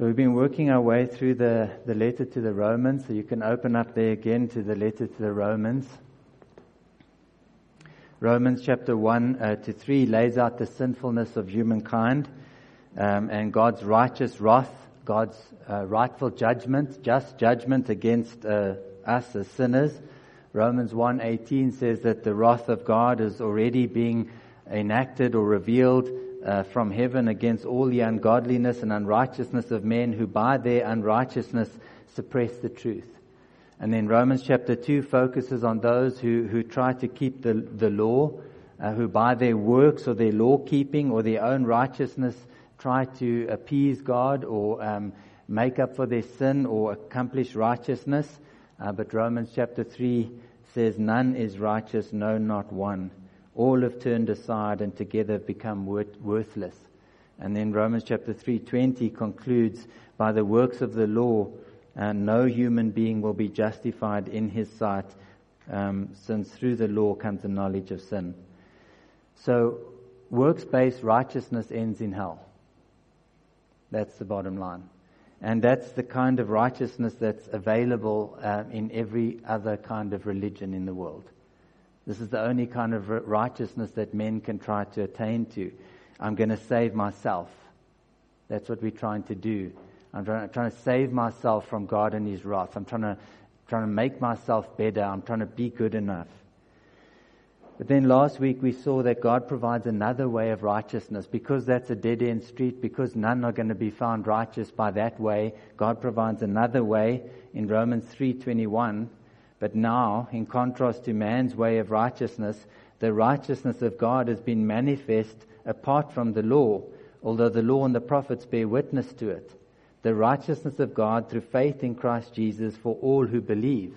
So we've been working our way through the, the letter to the Romans. So you can open up there again to the letter to the Romans. Romans chapter 1 uh, to 3 lays out the sinfulness of humankind um, and God's righteous wrath, God's uh, rightful judgment, just judgment against uh, us as sinners. Romans 1:18 says that the wrath of God is already being enacted or revealed uh, from heaven against all the ungodliness and unrighteousness of men who by their unrighteousness suppress the truth. And then Romans chapter 2 focuses on those who, who try to keep the, the law, uh, who by their works or their law keeping or their own righteousness try to appease God or um, make up for their sin or accomplish righteousness. Uh, but Romans chapter 3 says, None is righteous, no, not one. All have turned aside and together become worthless. And then Romans chapter 3:20 concludes, by the works of the law, uh, no human being will be justified in his sight, um, since through the law comes the knowledge of sin. So, works-based righteousness ends in hell. That's the bottom line. And that's the kind of righteousness that's available uh, in every other kind of religion in the world. This is the only kind of righteousness that men can try to attain to. I'm going to save myself. That's what we're trying to do. I'm trying, trying, to save myself from God and His wrath. I'm trying to, trying to make myself better. I'm trying to be good enough. But then last week we saw that God provides another way of righteousness because that's a dead end street, because none are going to be found righteous by that way. God provides another way in Romans 3:21. But now, in contrast to man's way of righteousness, the righteousness of God has been manifest apart from the law, although the law and the prophets bear witness to it. The righteousness of God through faith in Christ Jesus for all who believe.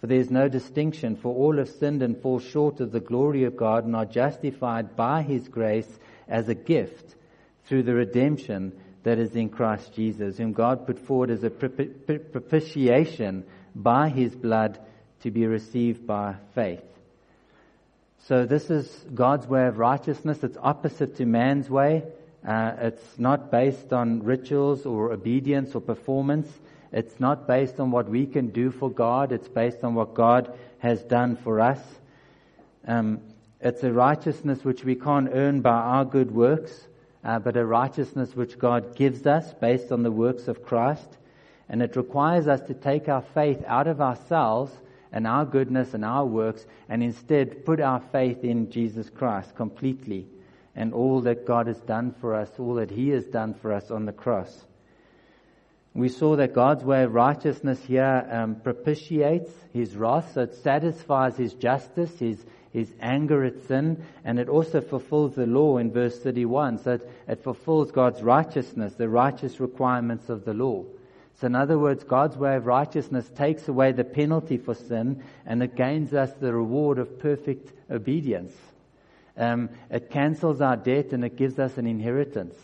For there is no distinction, for all have sinned and fall short of the glory of God and are justified by His grace as a gift through the redemption that is in Christ Jesus, whom God put forward as a propitiation by His blood to be received by faith. So this is God's way of righteousness. It's opposite to man's way. Uh, it's not based on rituals or obedience or performance. It's not based on what we can do for God, it's based on what God has done for us. Um, it's a righteousness which we can't earn by our good works, uh, but a righteousness which God gives us based on the works of Christ. And it requires us to take our faith out of ourselves and our goodness and our works and instead put our faith in Jesus Christ completely and all that God has done for us, all that He has done for us on the cross. We saw that God's way of righteousness here um, propitiates his wrath, so it satisfies his justice, his, his anger at sin, and it also fulfills the law in verse 31. So it, it fulfills God's righteousness, the righteous requirements of the law. So in other words, God's way of righteousness takes away the penalty for sin and it gains us the reward of perfect obedience. Um, it cancels our debt and it gives us an inheritance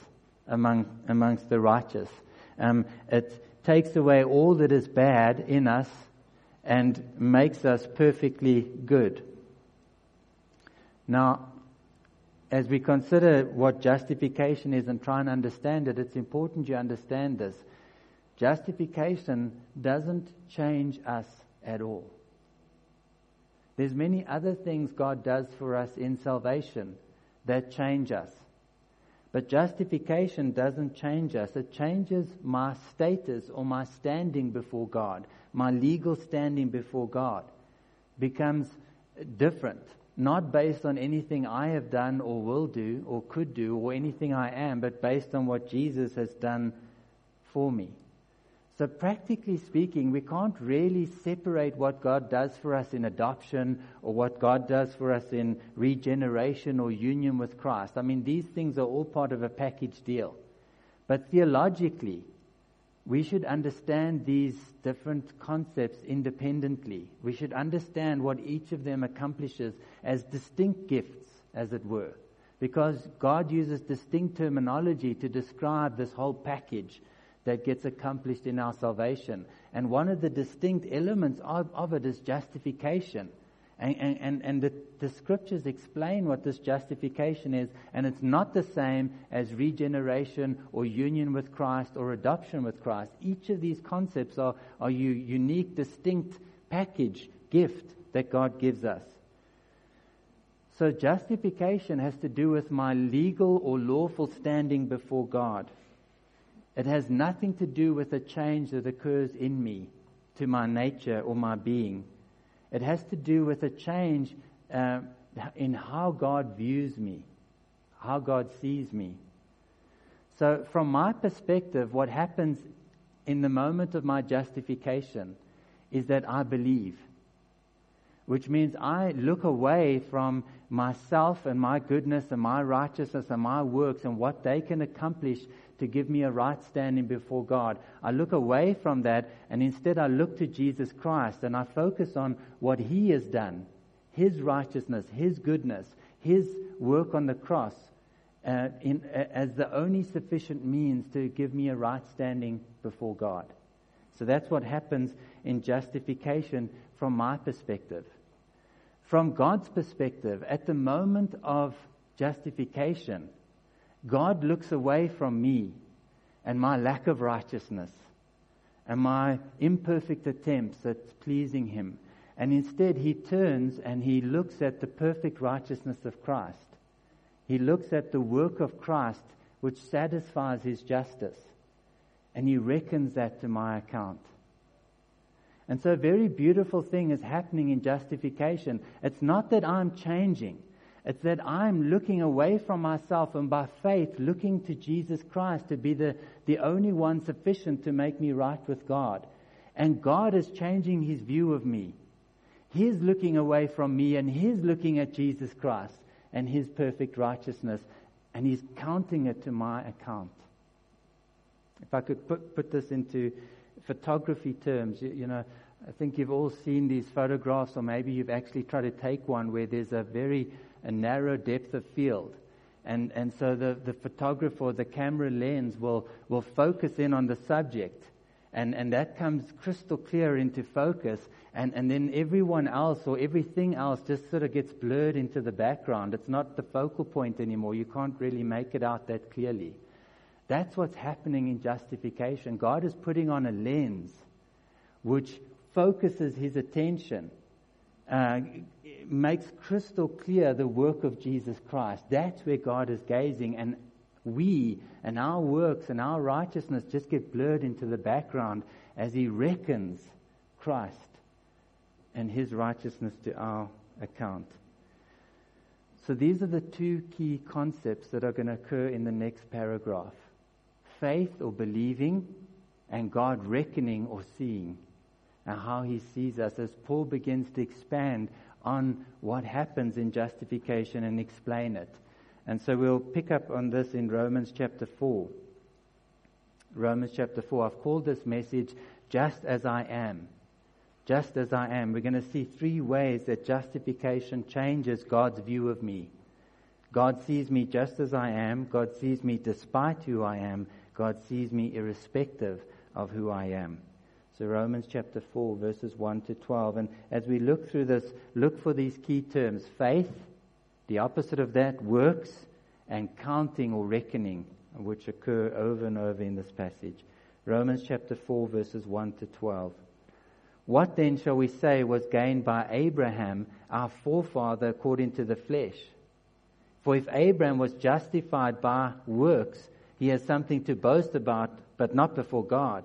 among, amongst the righteous. Um, it takes away all that is bad in us and makes us perfectly good. Now, as we consider what justification is and try and understand it, it's important you understand this. Justification doesn't change us at all. There's many other things God does for us in salvation that change us. But justification doesn't change us. It changes my status or my standing before God. My legal standing before God becomes different. Not based on anything I have done or will do or could do or anything I am, but based on what Jesus has done for me. So, practically speaking, we can't really separate what God does for us in adoption or what God does for us in regeneration or union with Christ. I mean, these things are all part of a package deal. But theologically, we should understand these different concepts independently. We should understand what each of them accomplishes as distinct gifts, as it were. Because God uses distinct terminology to describe this whole package that gets accomplished in our salvation. And one of the distinct elements of, of it is justification. And, and, and the, the scriptures explain what this justification is, and it's not the same as regeneration or union with Christ or adoption with Christ. Each of these concepts are, are a unique, distinct package, gift that God gives us. So justification has to do with my legal or lawful standing before God. It has nothing to do with a change that occurs in me to my nature or my being. It has to do with a change uh, in how God views me, how God sees me. So, from my perspective, what happens in the moment of my justification is that I believe, which means I look away from myself and my goodness and my righteousness and my works and what they can accomplish to give me a right standing before God. I look away from that and instead I look to Jesus Christ and I focus on what He has done, His righteousness, His goodness, His work on the cross uh, in, uh, as the only sufficient means to give me a right standing before God. So that's what happens in justification from my perspective. From God's perspective, at the moment of justification, God looks away from me and my lack of righteousness and my imperfect attempts at pleasing Him. And instead, He turns and He looks at the perfect righteousness of Christ. He looks at the work of Christ which satisfies His justice. And He reckons that to my account. And so a very beautiful thing is happening in justification. It's not that I'm changing. It's that I'm looking away from myself and by faith looking to Jesus Christ to be the, the only one sufficient to make me right with God. And God is changing his view of me. He's looking away from me and he's looking at Jesus Christ and his perfect righteousness and he's counting it to my account. If I could put, put this into photography terms, you, you know, I think you've all seen these photographs or maybe you've actually tried to take one where there's a very a narrow depth of field. And, and so the, the photographer the camera lens will, will focus in on the subject. And, and that comes crystal clear into focus. And, and then everyone else or everything else just sort of gets blurred into the background. It's not the focal point anymore. You can't really make it out that clearly. That's what's happening in justification. God is putting on a lens which focuses his attention uh, makes crystal clear the work of Jesus Christ. That's where God is gazing, and we and our works and our righteousness just get blurred into the background as He reckons Christ and His righteousness to our account. So these are the two key concepts that are going to occur in the next paragraph faith or believing, and God reckoning or seeing and how he sees us as Paul begins to expand on what happens in justification and explain it. And so we'll pick up on this in Romans chapter 4. Romans chapter 4. I've called this message Just as I Am. Just as I am. We're going to see three ways that justification changes God's view of me. God sees me just as I am. God sees me despite who I am. God sees me irrespective of who I am. So Romans chapter 4 verses 1 to 12. And as we look through this, look for these key terms. Faith, the opposite of that, works, and counting or reckoning, which occur over and over in this passage. Romans chapter 4 verses 1 to 12. What then shall we say was gained by Abraham, our forefather, according to the flesh? For if Abraham was justified by works, he has something to boast about, but not before God.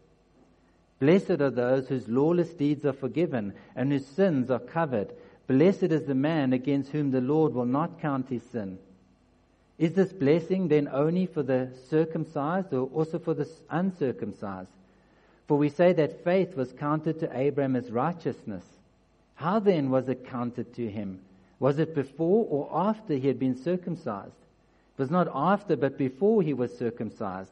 Blessed are those whose lawless deeds are forgiven and whose sins are covered. Blessed is the man against whom the Lord will not count his sin. Is this blessing then only for the circumcised or also for the uncircumcised? For we say that faith was counted to Abraham as righteousness. How then was it counted to him? Was it before or after he had been circumcised? It was not after, but before he was circumcised.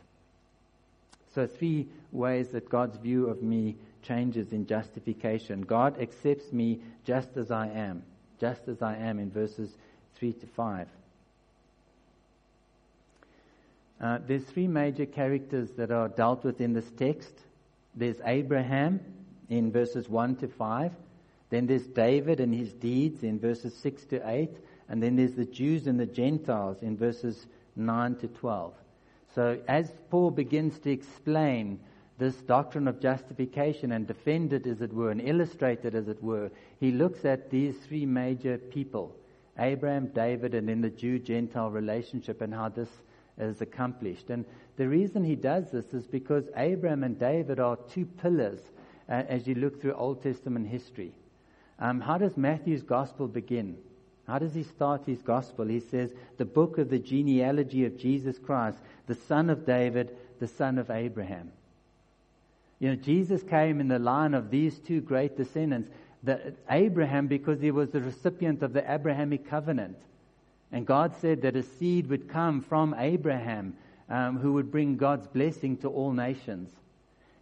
So, three ways that God's view of me changes in justification. God accepts me just as I am, just as I am in verses 3 to 5. Uh, there's three major characters that are dealt with in this text. There's Abraham in verses 1 to 5. Then there's David and his deeds in verses 6 to 8. And then there's the Jews and the Gentiles in verses 9 to 12. So as Paul begins to explain this doctrine of justification and defend it, as it were, and illustrate it, as it were, he looks at these three major people Abraham, David, and then the Jew Gentile relationship and how this is accomplished. And the reason he does this is because Abraham and David are two pillars uh, as you look through Old Testament history. Um, how does Matthew's gospel begin? How does he start his gospel? He says, the book of the genealogy of Jesus Christ, the son of David, the son of Abraham. You know, Jesus came in the line of these two great descendants. The, Abraham, because he was the recipient of the Abrahamic covenant. And God said that a seed would come from Abraham um, who would bring God's blessing to all nations.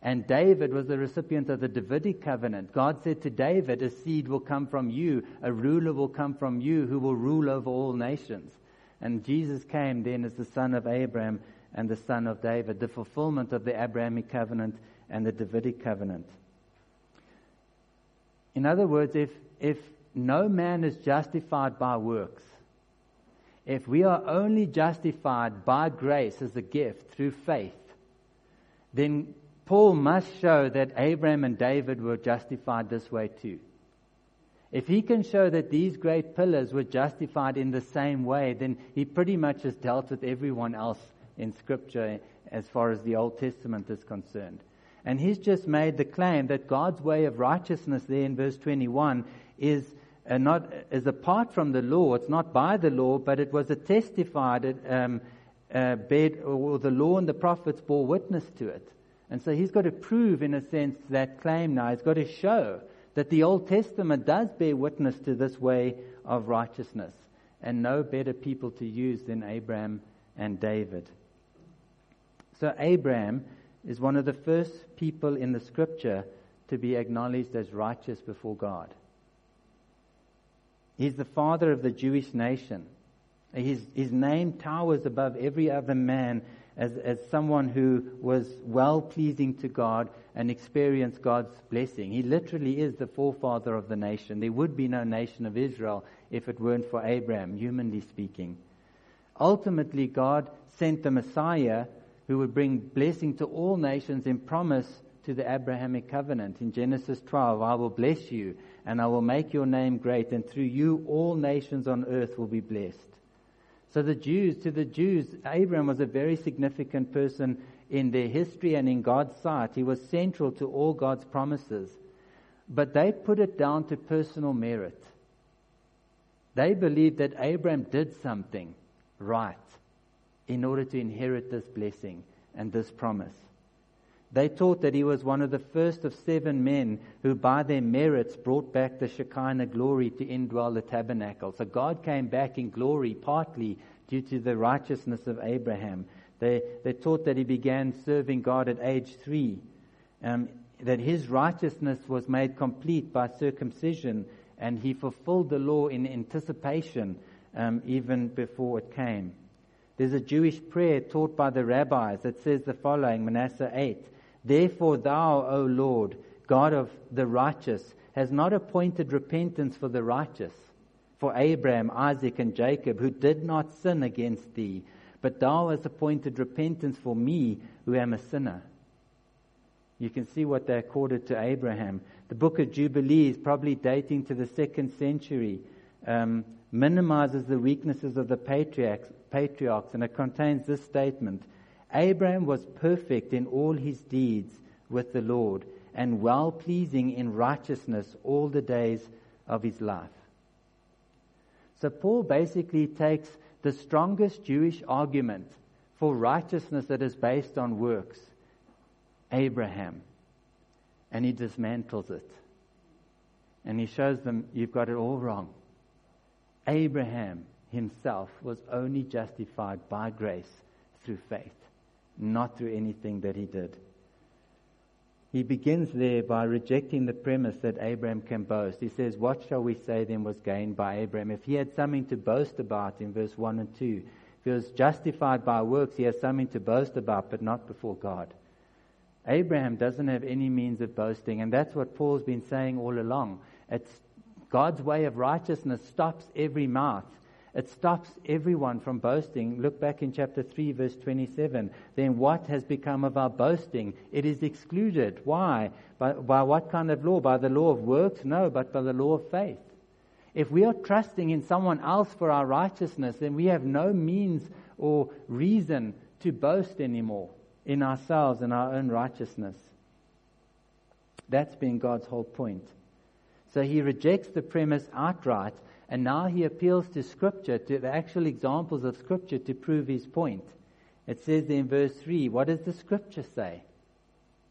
And David was the recipient of the Davidic covenant. God said to David, A seed will come from you, a ruler will come from you who will rule over all nations. And Jesus came then as the son of Abraham and the son of David, the fulfillment of the Abrahamic covenant and the Davidic covenant. In other words, if, if no man is justified by works, if we are only justified by grace as a gift through faith, then Paul must show that Abraham and David were justified this way too. If he can show that these great pillars were justified in the same way, then he pretty much has dealt with everyone else in Scripture as far as the Old Testament is concerned. And he's just made the claim that God's way of righteousness there in verse 21 is uh, not is apart from the law. It's not by the law, but it was a testified um, uh, bed, or the law and the prophets bore witness to it. And so he's got to prove, in a sense, that claim now. He's got to show that the Old Testament does bear witness to this way of righteousness. And no better people to use than Abraham and David. So Abraham is one of the first people in the scripture to be acknowledged as righteous before God. He's the father of the Jewish nation. His, his name towers above every other man as, as someone who was well pleasing to God and experienced God's blessing. He literally is the forefather of the nation. There would be no nation of Israel if it weren't for Abraham, humanly speaking. Ultimately, God sent the Messiah who would bring blessing to all nations in promise to the Abrahamic covenant. In Genesis 12, I will bless you and I will make your name great, and through you all nations on earth will be blessed. So the Jews, to the Jews, Abraham was a very significant person in their history and in God's sight. He was central to all God's promises. But they put it down to personal merit. They believed that Abraham did something right in order to inherit this blessing and this promise. They taught that he was one of the first of seven men who, by their merits, brought back the Shekinah glory to indwell the tabernacle. So God came back in glory partly due to the righteousness of Abraham. They, they taught that he began serving God at age three, um, that his righteousness was made complete by circumcision, and he fulfilled the law in anticipation um, even before it came. There's a Jewish prayer taught by the rabbis that says the following, Manasseh 8. Therefore, thou, O Lord, God of the righteous, has not appointed repentance for the righteous, for Abraham, Isaac, and Jacob, who did not sin against thee, but thou hast appointed repentance for me, who am a sinner. You can see what they accorded to Abraham. The book of Jubilees, probably dating to the second century, um, minimizes the weaknesses of the patriarchs, patriarchs, and it contains this statement Abraham was perfect in all his deeds with the Lord and well pleasing in righteousness all the days of his life. So Paul basically takes the strongest Jewish argument for righteousness that is based on works, Abraham, and he dismantles it. And he shows them, you've got it all wrong. Abraham himself was only justified by grace through faith, not through anything that he did. He begins there by rejecting the premise that Abraham can boast. He says, What shall we say then was gained by Abraham? If he had something to boast about in verse 1 and 2, if he was justified by works, he has something to boast about, but not before God. Abraham doesn't have any means of boasting, and that's what Paul's been saying all along. It's God's way of righteousness stops every mouth. It stops everyone from boasting. Look back in chapter 3, verse 27. Then what has become of our boasting? It is excluded. Why? By, by what kind of law? By the law of works? No, but by the law of faith. If we are trusting in someone else for our righteousness, then we have no means or reason to boast anymore in ourselves and our own righteousness. That's been God's whole point. So he rejects the premise outright, and now he appeals to Scripture, to the actual examples of Scripture to prove his point. It says there in verse 3, what does the Scripture say?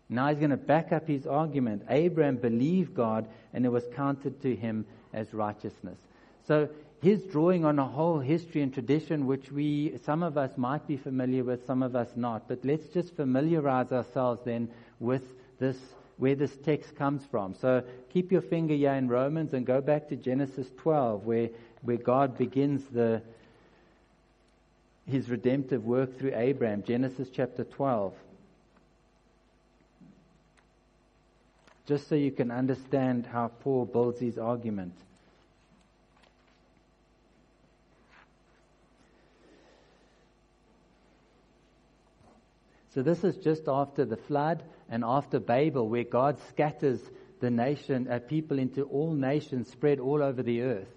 Now he's going to back up his argument. Abraham believed God, and it was counted to him as righteousness. So he's drawing on a whole history and tradition which we, some of us might be familiar with, some of us not. But let's just familiarize ourselves then with this where this text comes from. So keep your finger here in Romans and go back to Genesis 12 where, where God begins the, his redemptive work through Abraham. Genesis chapter 12. Just so you can understand how Paul builds his argument. So this is just after the flood and after Babel, where God scatters the nation, uh, people into all nations spread all over the earth.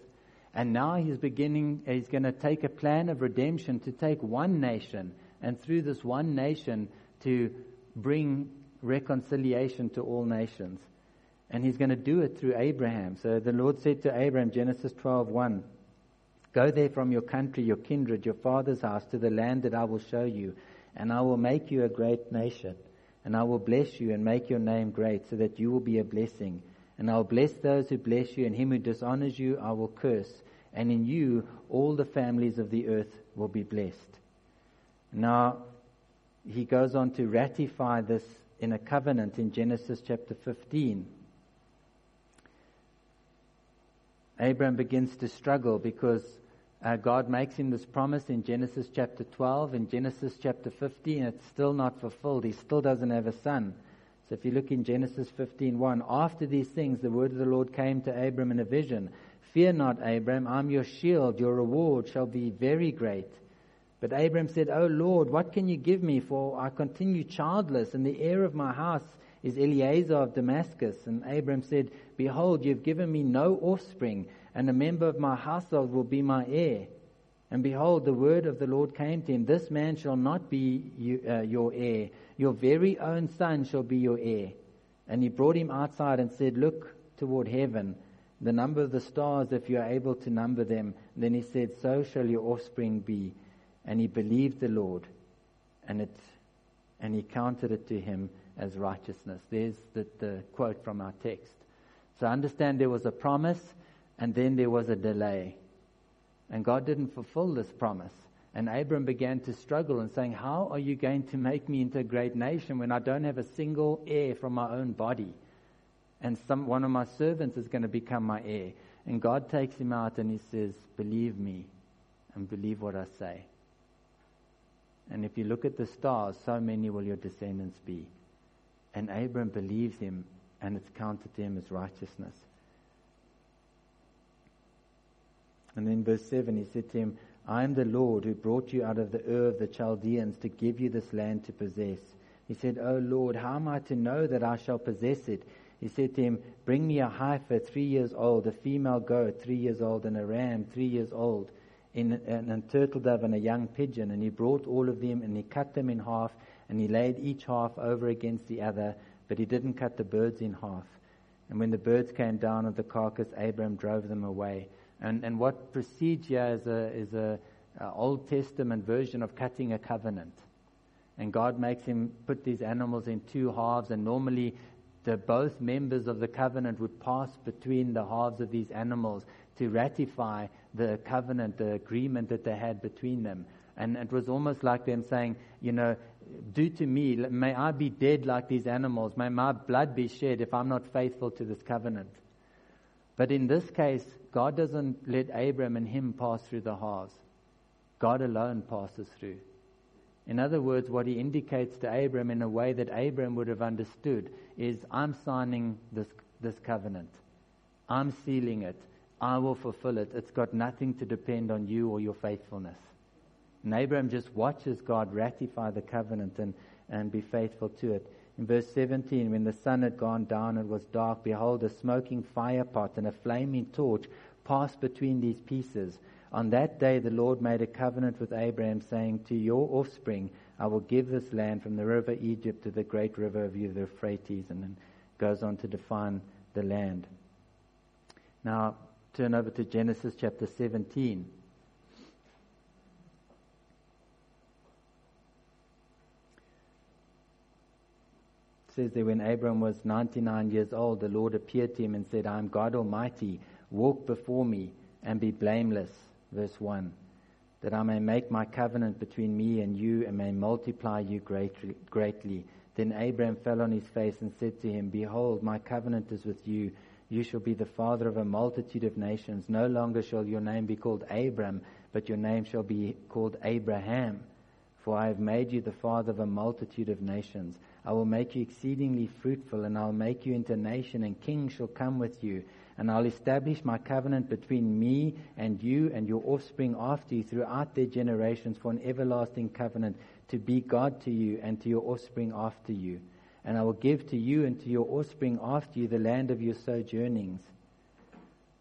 And now he's beginning, he's going to take a plan of redemption to take one nation and through this one nation to bring reconciliation to all nations. And he's going to do it through Abraham. So the Lord said to Abraham, Genesis 12:1, Go there from your country, your kindred, your father's house to the land that I will show you, and I will make you a great nation. And I will bless you and make your name great so that you will be a blessing. And I will bless those who bless you, and him who dishonors you I will curse. And in you all the families of the earth will be blessed. Now, he goes on to ratify this in a covenant in Genesis chapter 15. Abraham begins to struggle because uh, God makes him this promise in Genesis chapter 12. In Genesis chapter 15, it's still not fulfilled. He still doesn't have a son. So if you look in Genesis 15:1, after these things, the word of the Lord came to Abram in a vision. Fear not, Abram, I'm your shield. Your reward shall be very great. But Abram said, O Lord, what can you give me? For I continue childless, and the heir of my house is Eliezer of Damascus. And Abram said, Behold, you have given me no offspring and a member of my household will be my heir. And behold, the word of the Lord came to him, This man shall not be you, uh, your heir. Your very own son shall be your heir. And he brought him outside and said, Look toward heaven, the number of the stars, if you are able to number them. And then he said, So shall your offspring be. And he believed the Lord, and it, and he counted it to him as righteousness. There's the, the quote from our text. So understand there was a promise and then there was a delay. And God didn't fulfill this promise. And Abram began to struggle and saying, How are you going to make me into a great nation when I don't have a single heir from my own body? And some, one of my servants is going to become my heir. And God takes him out and he says, Believe me and believe what I say. And if you look at the stars, so many will your descendants be. And Abram believes him, and it's counted to him as righteousness. And then verse 7, he said to him, I am the Lord who brought you out of the Ur of the Chaldeans to give you this land to possess. He said, O Lord, how am I to know that I shall possess it? He said to him, Bring me a heifer three years old, a female goat three years old, and a ram three years old, in, and a turtle dove and a young pigeon. And he brought all of them, and he cut them in half, and he laid each half over against the other, but he didn't cut the birds in half. And when the birds came down of the carcass, Abram drove them away. And, and what is a, is a, a Old Testament version of cutting a covenant. And God makes him put these animals in two halves, and normally the both members of the covenant would pass between the halves of these animals to ratify the covenant, the agreement that they had between them. And it was almost like them saying, you know, do to me, may I be dead like these animals, may my blood be shed if I'm not faithful to this covenant. But in this case, God doesn't let Abram and him pass through the halves. God alone passes through. In other words, what he indicates to Abram in a way that Abram would have understood is I'm signing this, this covenant. I'm sealing it. I will fulfill it. It's got nothing to depend on you or your faithfulness. And Abram just watches God ratify the covenant and, and be faithful to it. In verse 17, when the sun had gone down and was dark, behold, a smoking fire pot and a flaming torch passed between these pieces. On that day the Lord made a covenant with Abraham, saying, To your offspring I will give this land from the river Egypt to the great river of the Euphrates, and then goes on to define the land. Now, turn over to Genesis chapter 17. It says that when Abram was 99 years old, the Lord appeared to him and said, I am God Almighty. Walk before me and be blameless verse 1 that I may make my covenant between me and you and may multiply you greatly, greatly. Then Abram fell on his face and said to him, Behold, my covenant is with you. You shall be the father of a multitude of nations. No longer shall your name be called Abram, but your name shall be called Abraham. For I have made you the father of a multitude of nations. I will make you exceedingly fruitful, and I'll make you into a nation, and kings shall come with you and I'll establish my covenant between me and you and your offspring after you throughout their generations for an everlasting covenant to be God to you and to your offspring after you. And I will give to you and to your offspring after you the land of your sojournings.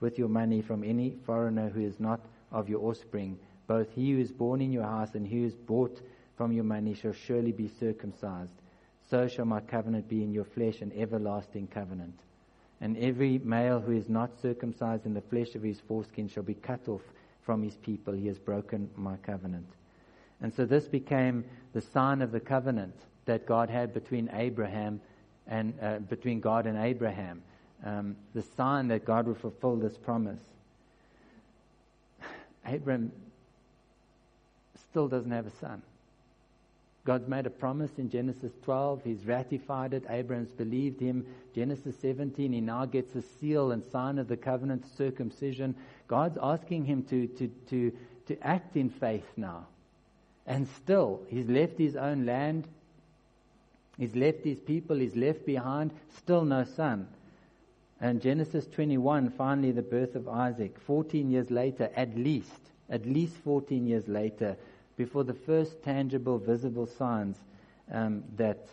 with your money from any foreigner who is not of your offspring. Both he who is born in your house and he who is bought from your money shall surely be circumcised. So shall my covenant be in your flesh, an everlasting covenant. And every male who is not circumcised in the flesh of his foreskin shall be cut off from his people. He has broken my covenant. And so this became the sign of the covenant that God had between Abraham and uh, between God and Abraham. Um, the sign that God would fulfill this promise. Abraham still doesn't have a son. God's made a promise in Genesis 12. He's ratified it. Abraham's believed him. Genesis 17, he now gets a seal and sign of the covenant, circumcision. God's asking him to, to, to, to act in faith now. And still, he's left his own land. He's left his people. He's left behind. Still no son. And Genesis 21, finally the birth of Isaac. 14 years later, at least, at least 14 years later, before the first tangible, visible signs um, that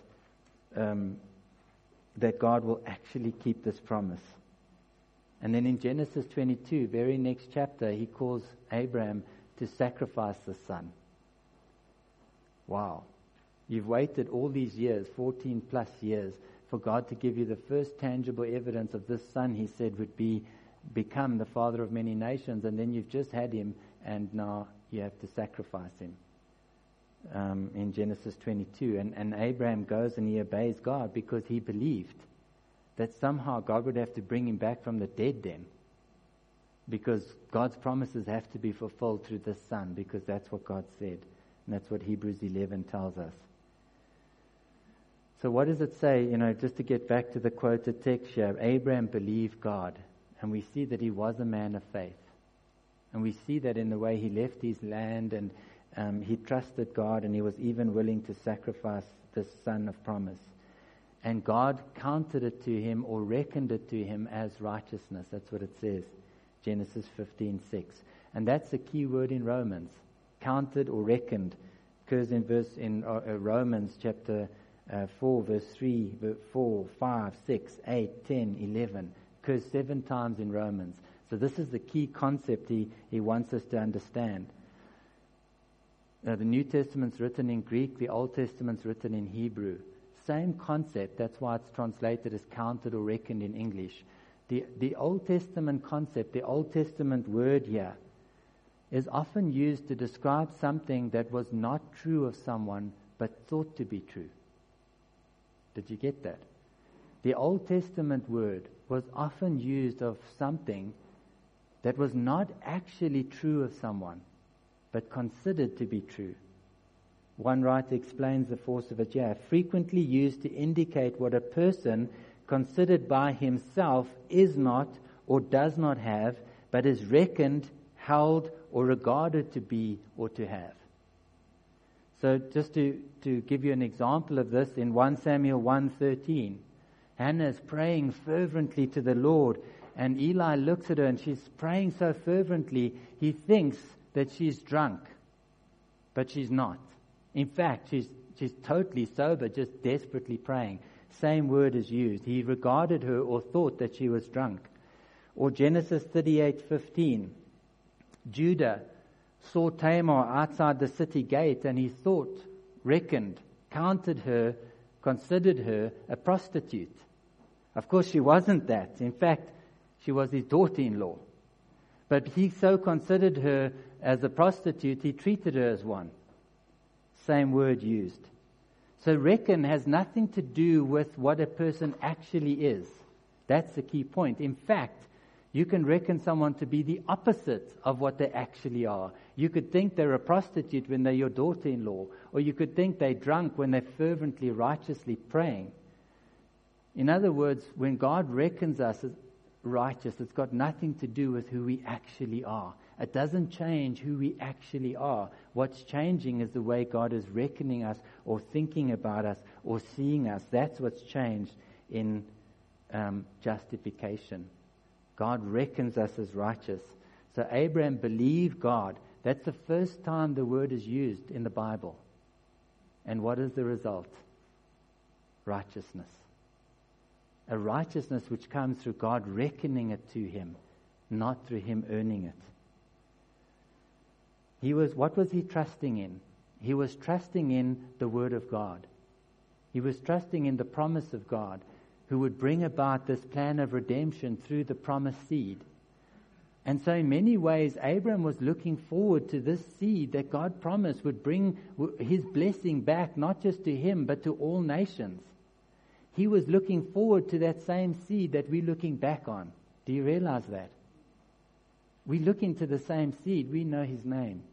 um, that God will actually keep this promise. And then in Genesis 22, very next chapter, he calls Abraham to sacrifice the son. Wow. You've waited all these years, 14 plus years, for God to give you the first tangible evidence of this son he said would be become the father of many nations, and then you've just had him, and now you have to sacrifice him. Um, in Genesis 22. And, and Abraham goes and he obeys God because he believed that somehow God would have to bring him back from the dead then. Because God's promises have to be fulfilled through this son, because that's what God said. And that's what Hebrews 11 tells us. So what does it say, you know, just to get back to the quoted text here, Abraham believed God. And we see that he was a man of faith. And we see that in the way he left his land and um, he trusted God and he was even willing to sacrifice the son of promise. And God counted it to him or reckoned it to him as righteousness. That's what it says. Genesis 15:6. And that's the key word in Romans. Counted or reckoned occurs in verse in uh, uh Romans chapter uh, 4 verse 3, 4, 5, 6, 8, 10, 11. Occurs seven times in Romans. So this is the key concept he, he wants us to understand. Now, the New Testament's written in Greek, the Old Testament's written in Hebrew. Same concept, that's why it's translated as counted or reckoned in English. The, the Old Testament concept, the Old Testament word here, is often used to describe something that was not true of someone but thought to be true. Did you get that? The Old Testament word was often used of something that was not actually true of someone but considered to be true. One writer explains the force of it here, frequently used to indicate what a person considered by himself is not or does not have, but is reckoned, held, or regarded to be or to have. So just to, to give you an example of this, in 1 Samuel 1.13, Hannah is praying fervently to the Lord, and Eli looks at her and she's praying so fervently, he thinks that she's drunk, but she's not. In fact, she's, she's totally sober, just desperately praying. Same word is used. He regarded her or thought that she was drunk. Or Genesis 38:15. Judah saw Tamar outside the city gate and he thought, reckoned, counted her, considered her a prostitute. Of course, she wasn't that. In fact, she was his daughter in law. But he so considered her as a prostitute, he treated her as one. Same word used. So reckon has nothing to do with what a person actually is. That's the key point. In fact, you can reckon someone to be the opposite of what they actually are. You could think they're a prostitute when they're your daughter in law, or you could think they're drunk when they're fervently, righteously praying. In other words, when God reckons us as righteous, it's got nothing to do with who we actually are. It doesn't change who we actually are. What's changing is the way God is reckoning us or thinking about us or seeing us. That's what's changed in um, justification. God reckons us as righteous. So Abraham believed God. That's the first time the word is used in the Bible. And what is the result? Righteousness. A righteousness which comes through God reckoning it to him, not through him earning it. He was, what was he trusting in? He was trusting in the Word of God. He was trusting in the promise of God who would bring about this plan of redemption through the promised seed. And so, in many ways, Abram was looking forward to this seed that God promised would bring his blessing back, not just to him, but to all nations. He was looking forward to that same seed that we're looking back on. Do you realize that? We look into the same seed, we know his name.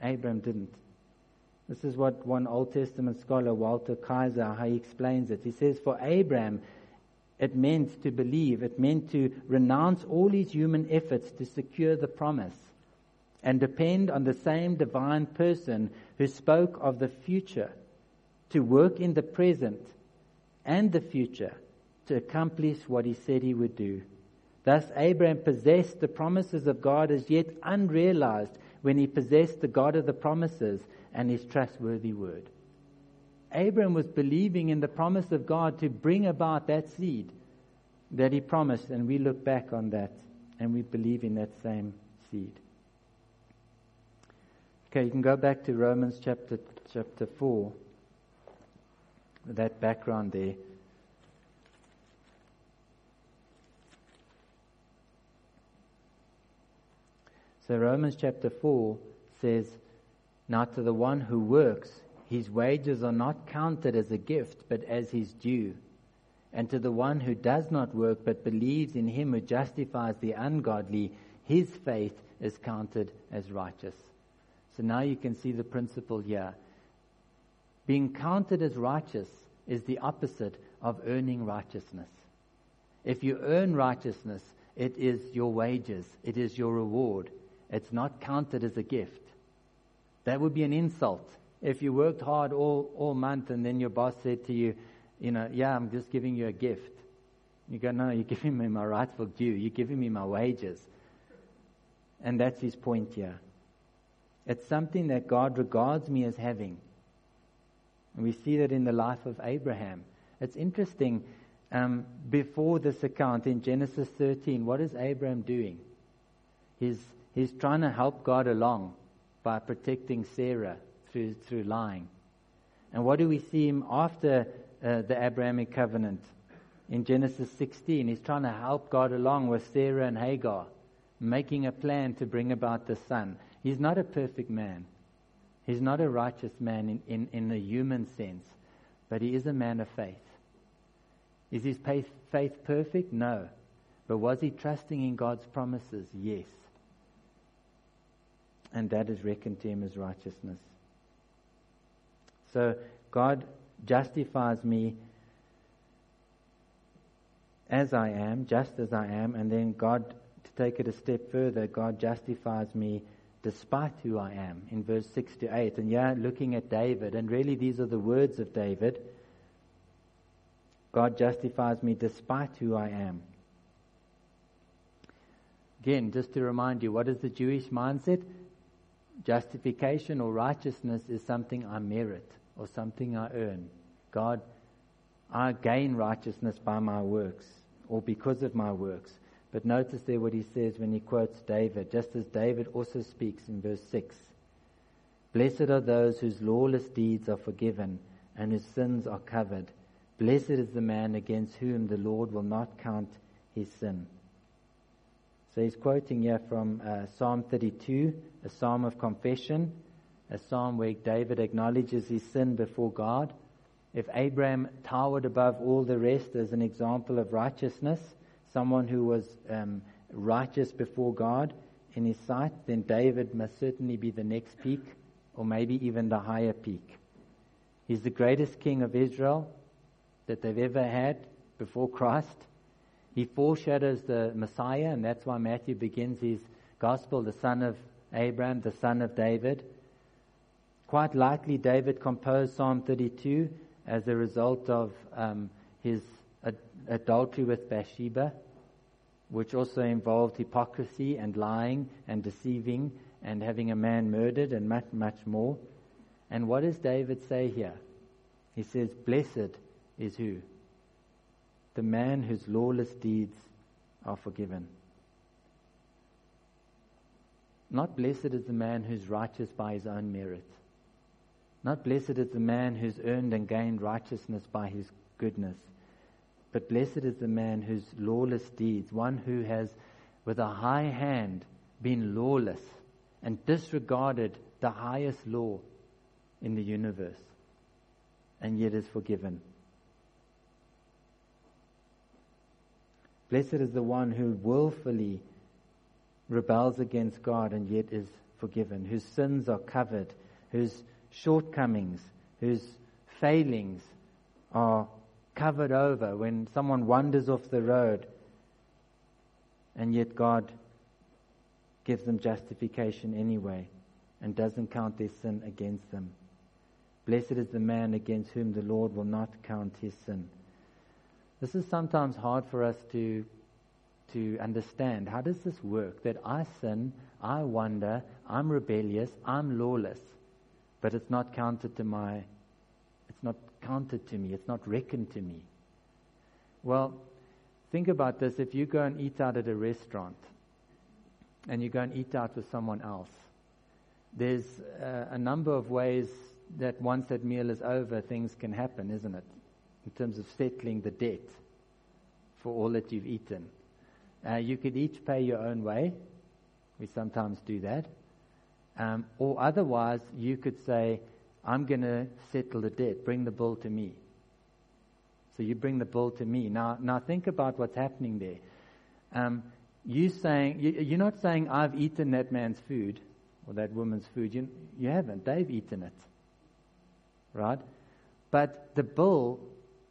Abram didn't. This is what one Old Testament scholar, Walter Kaiser, how he explains it. He says, For Abram, it meant to believe, it meant to renounce all his human efforts to secure the promise and depend on the same divine person who spoke of the future to work in the present and the future to accomplish what he said he would do. Thus, Abraham possessed the promises of God as yet unrealized when he possessed the God of the promises and his trustworthy word. Abram was believing in the promise of God to bring about that seed that he promised, and we look back on that and we believe in that same seed. Okay, you can go back to Romans chapter chapter four. That background there. So Romans chapter 4 says, Now to the one who works, his wages are not counted as a gift, but as his due. And to the one who does not work, but believes in him who justifies the ungodly, his faith is counted as righteous. So now you can see the principle here. Being counted as righteous is the opposite of earning righteousness. If you earn righteousness, It is your wages. It is your reward. It's not counted as a gift. That would be an insult. If you worked hard all, all month and then your boss said to you, you know, yeah, I'm just giving you a gift. You go, no, you're giving me my rightful due. You're giving me my wages. And that's his point here. It's something that God regards me as having. And we see that in the life of Abraham. It's interesting. Um, before this account in Genesis 13, what is Abraham doing? He's, he's trying to help God along by protecting Sarah through, through lying. And what do we see him after uh, the Abrahamic covenant? In Genesis 16, he's trying to help God along with Sarah and Hagar, making a plan to bring about the son. He's not a perfect man. He's not a righteous man in, in, in a human sense, but he is a man of faith. Is his faith, faith perfect? No. But was he trusting in God's promises? Yes. And that is reckoned to him as righteousness. So God justifies me as I am, just as I am, and then God, to take it a step further, God justifies me despite who I am in verse 6 to 8. And yeah, looking at David, and really these are the words of David God justifies me despite who I am. Again, just to remind you, what is the Jewish mindset? Justification or righteousness is something I merit or something I earn. God, I gain righteousness by my works or because of my works. But notice there what he says when he quotes David, just as David also speaks in verse 6. Blessed are those whose lawless deeds are forgiven and whose sins are covered. Blessed is the man against whom the Lord will not count his sin. So he's quoting here from uh, Psalm 32, a psalm of confession, a psalm where David acknowledges his sin before God. If Abraham towered above all the rest as an example of righteousness, someone who was um, righteous before God in his sight, then David must certainly be the next peak, or maybe even the higher peak. He's the greatest king of Israel that they've ever had before Christ. He foreshadows the Messiah, and that's why Matthew begins his gospel, the son of Abraham, the son of David. Quite likely, David composed Psalm 32 as a result of um, his ad- adultery with Bathsheba, which also involved hypocrisy and lying and deceiving and having a man murdered and much, much more. And what does David say here? He says, Blessed is who? The man whose lawless deeds are forgiven. Not blessed is the man who's righteous by his own merit. Not blessed is the man who's earned and gained righteousness by his goodness. But blessed is the man whose lawless deeds, one who has with a high hand been lawless and disregarded the highest law in the universe and yet is forgiven. Blessed is the one who willfully rebels against God and yet is forgiven, whose sins are covered, whose shortcomings, whose failings are covered over when someone wanders off the road and yet God gives them justification anyway and doesn't count their sin against them. Blessed is the man against whom the Lord will not count his sin. This is sometimes hard for us to, to understand. How does this work? That I sin, I wander, I'm rebellious, I'm lawless, but it's not counted to my, it's not counted to me, it's not reckoned to me. Well, think about this. If you go and eat out at a restaurant, and you go and eat out with someone else, there's a number of ways that once that meal is over, things can happen, isn't it? In terms of settling the debt for all that you've eaten. Uh, you could each pay your own way. We sometimes do that. Um, or otherwise, you could say, I'm going to settle the debt. Bring the bill to me. So you bring the bill to me. Now, now think about what's happening there. Um, you saying, you, you're not saying, I've eaten that man's food or that woman's food. You, you haven't. They've eaten it. Right? But the bill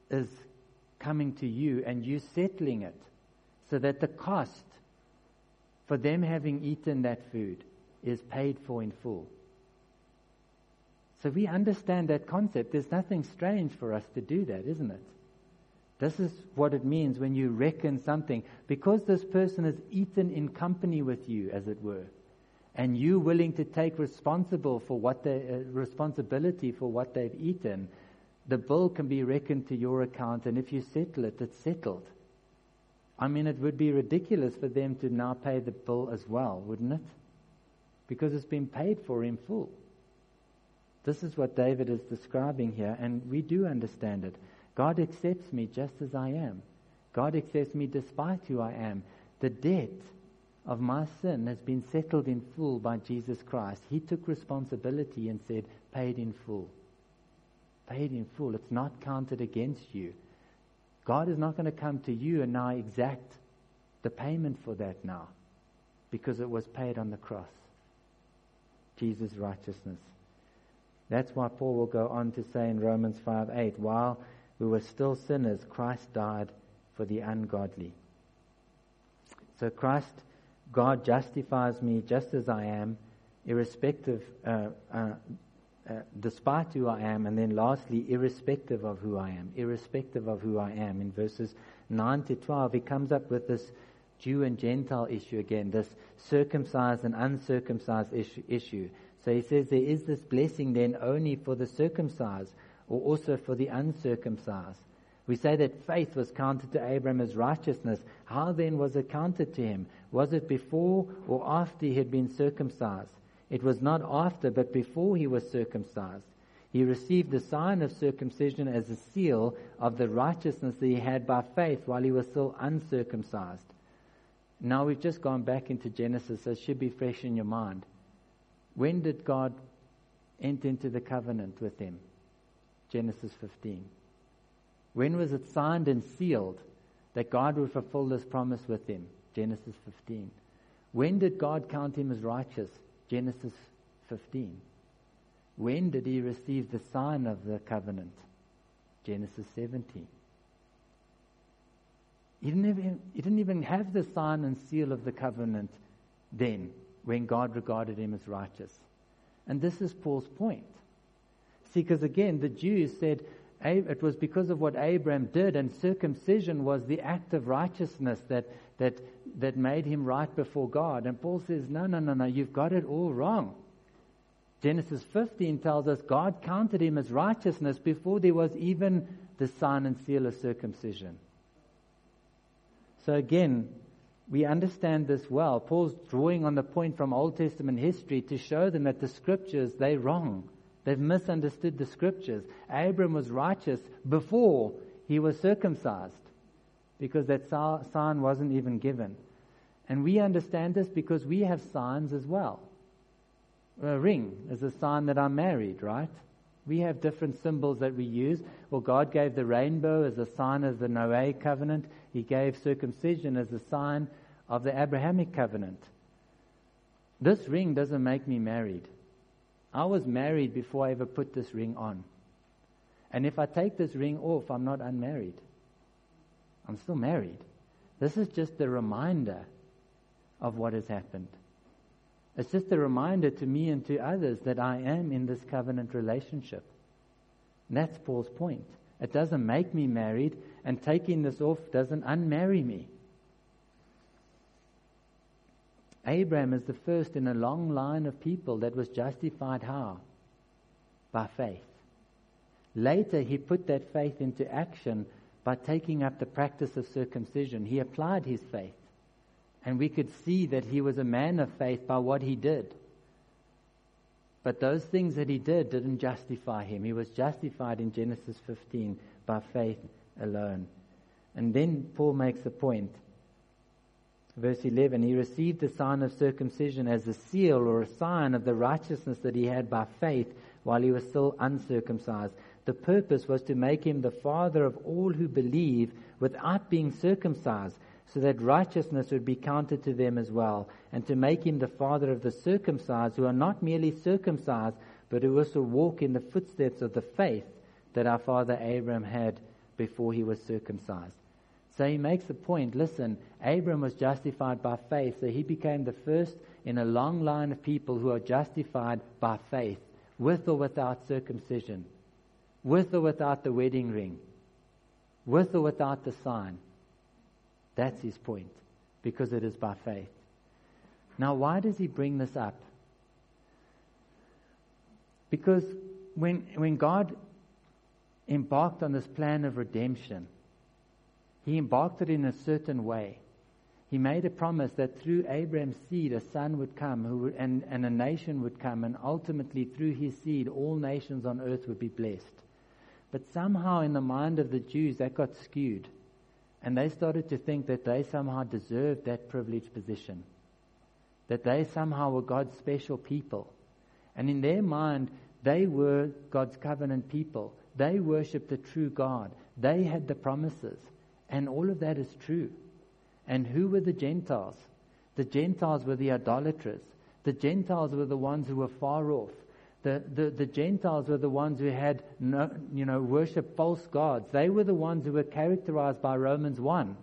is coming to you and you settling it. so that the cost for them having eaten that food is paid for in full. So we understand that concept. There's nothing strange for us to do that, isn't it? This is what it means when you reckon something. Because this person has eaten in company with you, as it were, and you willing to take responsible for what they, uh, responsibility for what they've eaten, the bill can be reckoned to your account, and if you settle it, it's settled. I mean, it would be ridiculous for them to now pay the bill as well, wouldn't it? Because it's been paid for in full. This is what David is describing here, and we do understand it. God accepts me just as I am. God accepts me despite who I am. The debt of my sin has been settled in full by Jesus Christ. He took responsibility and said, paid in full. Paid in full. It's not counted against you. God is not going to come to you and now exact the payment for that now because it was paid on the cross. Jesus' righteousness. That's why Paul will go on to say in Romans 5 8, while we were still sinners, Christ died for the ungodly. So Christ, God justifies me just as I am, irrespective, uh, uh, uh, despite who I am, and then lastly, irrespective of who I am, irrespective of who I am. In verses 9 to 12, he comes up with this Jew and Gentile issue again, this circumcised and uncircumcised issue. issue. So he says there is this blessing then only for the circumcised or also for the uncircumcised. We say that faith was counted to Abraham as righteousness. How then was it counted to him? Was it before or after he had been circumcised? It was not after, but before he was circumcised. He received the sign of circumcision as a seal of the righteousness that he had by faith while he was still uncircumcised. Now we've just gone back into Genesis, so it should be fresh in your mind. When did God enter into the covenant with him? Genesis 15. When was it signed and sealed that God would fulfill this promise with him? Genesis 15. When did God count him as righteous? Genesis 15. When did he receive the sign of the covenant? Genesis 17. He didn't, even, he didn't even have the sign and seal of the covenant then when God regarded him as righteous. And this is Paul's point. See, because again, the Jews said it was because of what Abraham did, and circumcision was the act of righteousness that, that, that made him right before God. And Paul says, no, no, no, no, you've got it all wrong. Genesis 15 tells us God counted him as righteousness before there was even the sign and seal of circumcision. So again, we understand this well. Paul's drawing on the point from Old Testament history to show them that the scriptures, they're wrong. They've misunderstood the scriptures. Abram was righteous before he was circumcised because that sign wasn't even given. And we understand this because we have signs as well. A ring is a sign that I'm married, right? We have different symbols that we use. Well, God gave the rainbow as a sign of the Noahic covenant. He gave circumcision as a sign of the Abrahamic covenant. This ring doesn't make me married. I was married before I ever put this ring on. And if I take this ring off, I'm not unmarried. I'm still married. This is just a reminder of what has happened. It's just a reminder to me and to others that I am in this covenant relationship. And that's Paul's point. It doesn't make me married, and taking this off doesn't unmarry me. Abraham is the first in a long line of people that was justified how? By faith. Later, he put that faith into action by taking up the practice of circumcision. He applied his faith. And we could see that he was a man of faith by what he did. But those things that he did didn't justify him. He was justified in Genesis 15 by faith alone. And then Paul makes a point Verse 11, he received the sign of circumcision as a seal or a sign of the righteousness that he had by faith while he was still uncircumcised. The purpose was to make him the father of all who believe without being circumcised, so that righteousness would be counted to them as well, and to make him the father of the circumcised who are not merely circumcised, but who also walk in the footsteps of the faith that our father Abraham had before he was circumcised. So he makes the point listen, Abram was justified by faith, so he became the first in a long line of people who are justified by faith, with or without circumcision, with or without the wedding ring, with or without the sign. That's his point, because it is by faith. Now, why does he bring this up? Because when, when God embarked on this plan of redemption, he embarked it in a certain way. He made a promise that through Abraham's seed a son would come and, and a nation would come, and ultimately through his seed all nations on earth would be blessed. But somehow in the mind of the Jews that got skewed, and they started to think that they somehow deserved that privileged position, that they somehow were God's special people. And in their mind, they were God's covenant people. They worshipped the true God. They had the promises. And all of that is true. And who were the Gentiles? The Gentiles were the idolaters. The Gentiles were the ones who were far off. The, the, the Gentiles were the ones who had, no, you know, worship false gods. They were the ones who were characterized by Romans 1.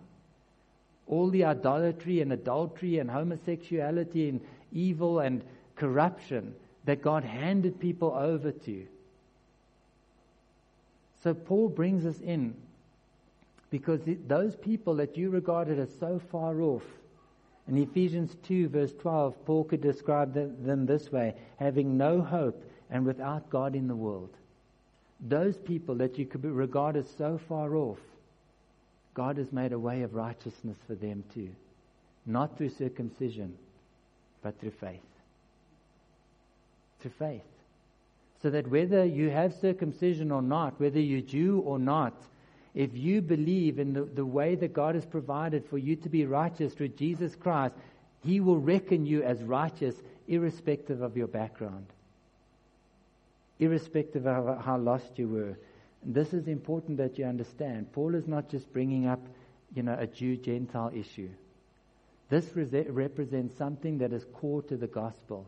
All the idolatry and adultery and homosexuality and evil and corruption that God handed people over to. So Paul brings us in because those people that you regarded as so far off, in Ephesians 2 verse 12, Paul could describe them this way, having no hope and without God in the world. Those people that you could regard as so far off, God has made a way of righteousness for them too. Not through circumcision, but through faith. Through faith. So that whether you have circumcision or not, whether you're Jew or not, if you believe in the, the way that God has provided for you to be righteous through Jesus Christ, He will reckon you as righteous irrespective of your background, irrespective of how lost you were. And this is important that you understand. Paul is not just bringing up, you know, a Jew Gentile issue. This re- represents something that is core to the gospel.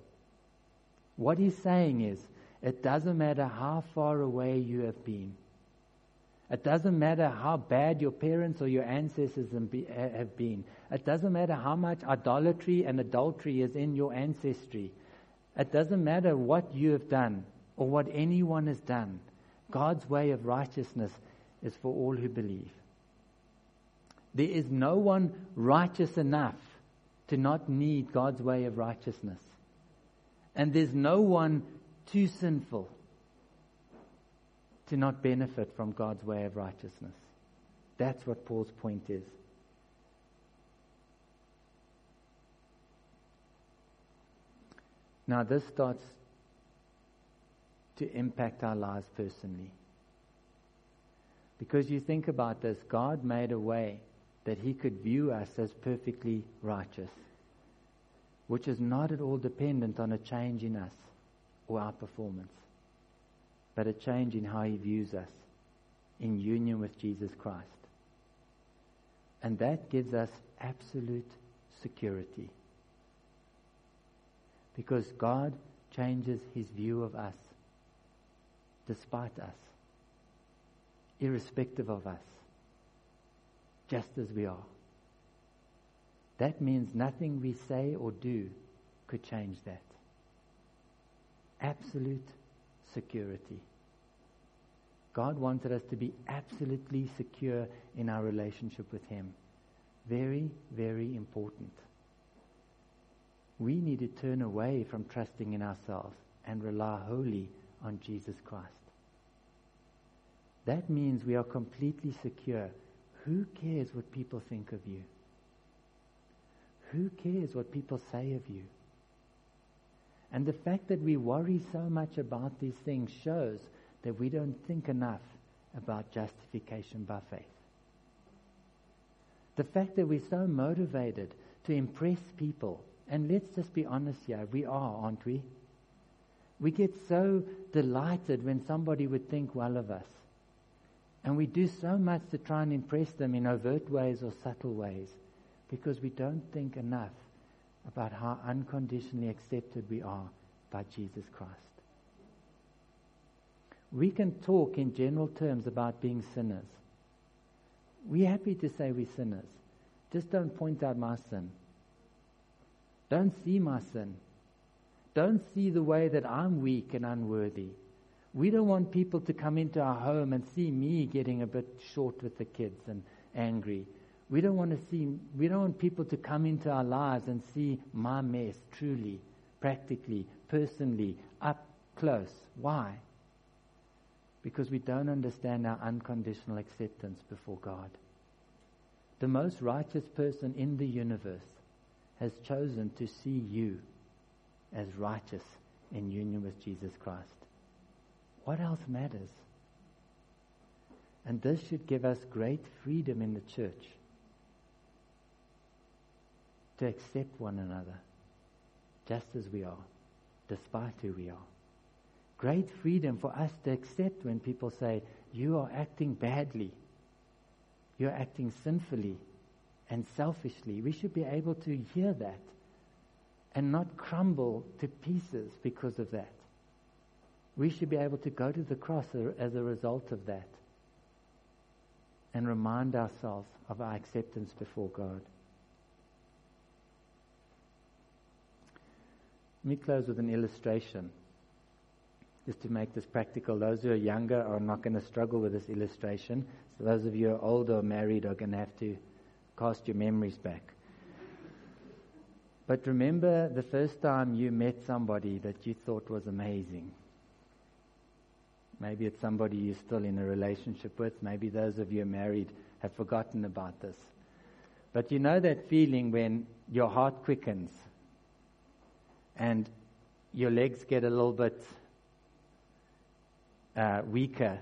What he's saying is, it doesn't matter how far away you have been. It doesn't matter how bad your parents or your ancestors have been. It doesn't matter how much idolatry and adultery is in your ancestry. It doesn't matter what you have done or what anyone has done. God's way of righteousness is for all who believe. There is no one righteous enough to not need God's way of righteousness. And there's no one too sinful to not benefit from God's way of righteousness. That's what Paul's point is. Now, this starts to impact our lives personally. Because you think about this, God made a way that He could view us as perfectly righteous, which is not at all dependent on a change in us or our performance but a change in how he views us in union with Jesus Christ. And that gives us absolute security. Because God changes his view of us despite us, irrespective of us, just as we are. That means nothing we say or do could change that. Absolute security. God wanted us to be absolutely secure in our relationship with Him. Very, very important. We need to turn away from trusting in ourselves and rely wholly on Jesus Christ. That means we are completely secure. Who cares what people think of you? Who cares what people say of you? And the fact that we worry so much about these things shows that we don't think enough about justification by faith. The fact that we're so motivated to impress people, and let's just be honest here, we are, aren't we? We get so delighted when somebody would think well of us. And we do so much to try and impress them in overt ways or subtle ways because we don't think enough about how unconditionally accepted we are by Jesus Christ. We can talk in general terms about being sinners. We're happy to say we're sinners. Just don't point out my sin. Don't see my sin. Don't see the way that I'm weak and unworthy. We don't want people to come into our home and see me getting a bit short with the kids and angry. We don't want to see, we don't want people to come into our lives and see my mess truly, practically, personally, up close. Why? Because we don't understand our unconditional acceptance before God. The most righteous person in the universe has chosen to see you as righteous in union with Jesus Christ. What else matters? And this should give us great freedom in the church to accept one another just as we are, despite who we are. Great freedom for us to accept when people say, You are acting badly, you're acting sinfully and selfishly. We should be able to hear that and not crumble to pieces because of that. We should be able to go to the cross as a result of that and remind ourselves of our acceptance before God. Let me close with an illustration just to make this practical. Those who are younger are not going to struggle with this illustration. So those of you who are older or married are going to have to cast your memories back. But remember the first time you met somebody that you thought was amazing. Maybe it's somebody you're still in a relationship with. Maybe those of you married have forgotten about this. But you know that feeling when your heart quickens and your legs get a little bit uh, weaker.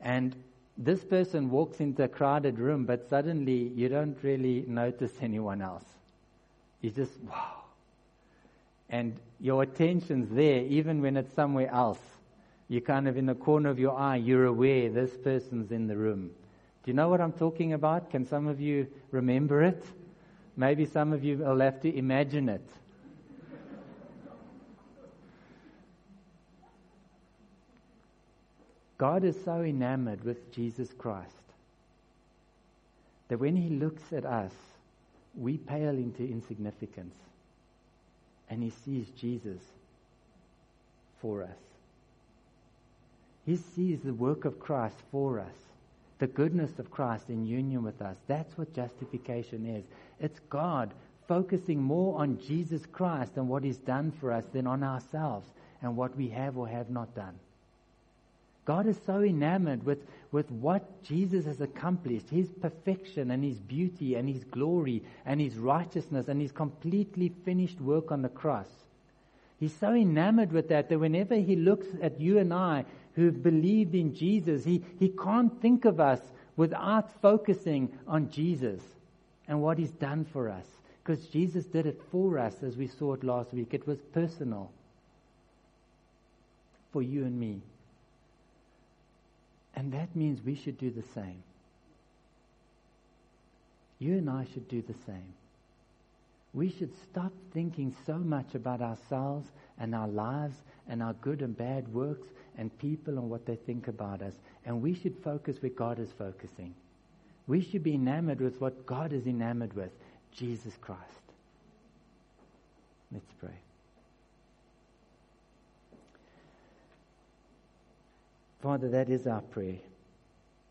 And this person walks into a crowded room, but suddenly you don't really notice anyone else. You just, wow. And your attention's there, even when it's somewhere else. You're kind of in the corner of your eye, you're aware this person's in the room. Do you know what I'm talking about? Can some of you remember it? Maybe some of you will have to imagine it. God is so enamored with Jesus Christ that when He looks at us, we pale into insignificance and He sees Jesus for us. He sees the work of Christ for us, the goodness of Christ in union with us. That's what justification is. It's God focusing more on Jesus Christ and what He's done for us than on ourselves and what we have or have not done. God is so enamored with, with what Jesus has accomplished, his perfection and his beauty and his glory and his righteousness and his completely finished work on the cross. He's so enamored with that that whenever he looks at you and I who've believed in Jesus, he, he can't think of us without focusing on Jesus and what he's done for us. Because Jesus did it for us as we saw it last week. It was personal for you and me. And that means we should do the same. You and I should do the same. We should stop thinking so much about ourselves and our lives and our good and bad works and people and what they think about us. And we should focus where God is focusing. We should be enamored with what God is enamored with Jesus Christ. Let's pray. Father, that is our prayer.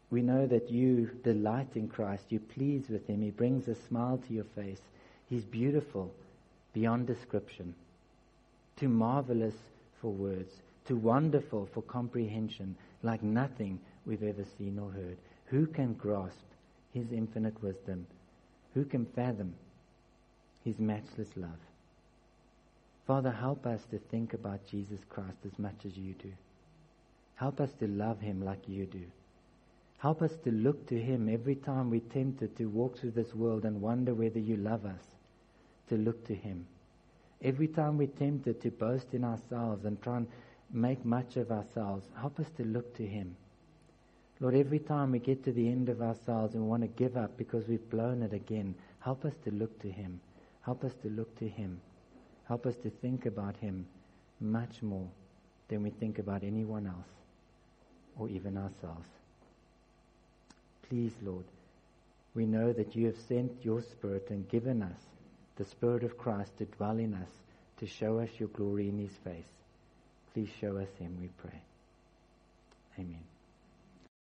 We know that you delight in Christ. You please with him. He brings a smile to your face. He's beautiful beyond description, too marvelous for words, too wonderful for comprehension, like nothing we've ever seen or heard. Who can grasp his infinite wisdom? Who can fathom his matchless love? Father, help us to think about Jesus Christ as much as you do. Help us to love him like you do. Help us to look to him every time we're tempted to walk through this world and wonder whether you love us, to look to him. Every time we're tempted to boast in ourselves and try and make much of ourselves, help us to look to him. Lord, every time we get to the end of ourselves and want to give up because we've blown it again, help us to look to him. Help us to look to him. Help us to think about him much more than we think about anyone else or even ourselves. Please, Lord, We know that you have sent your Spirit and given us the Spirit of Christ to dwell in us, to show us your glory in his face. Please show us him, we pray. Amen.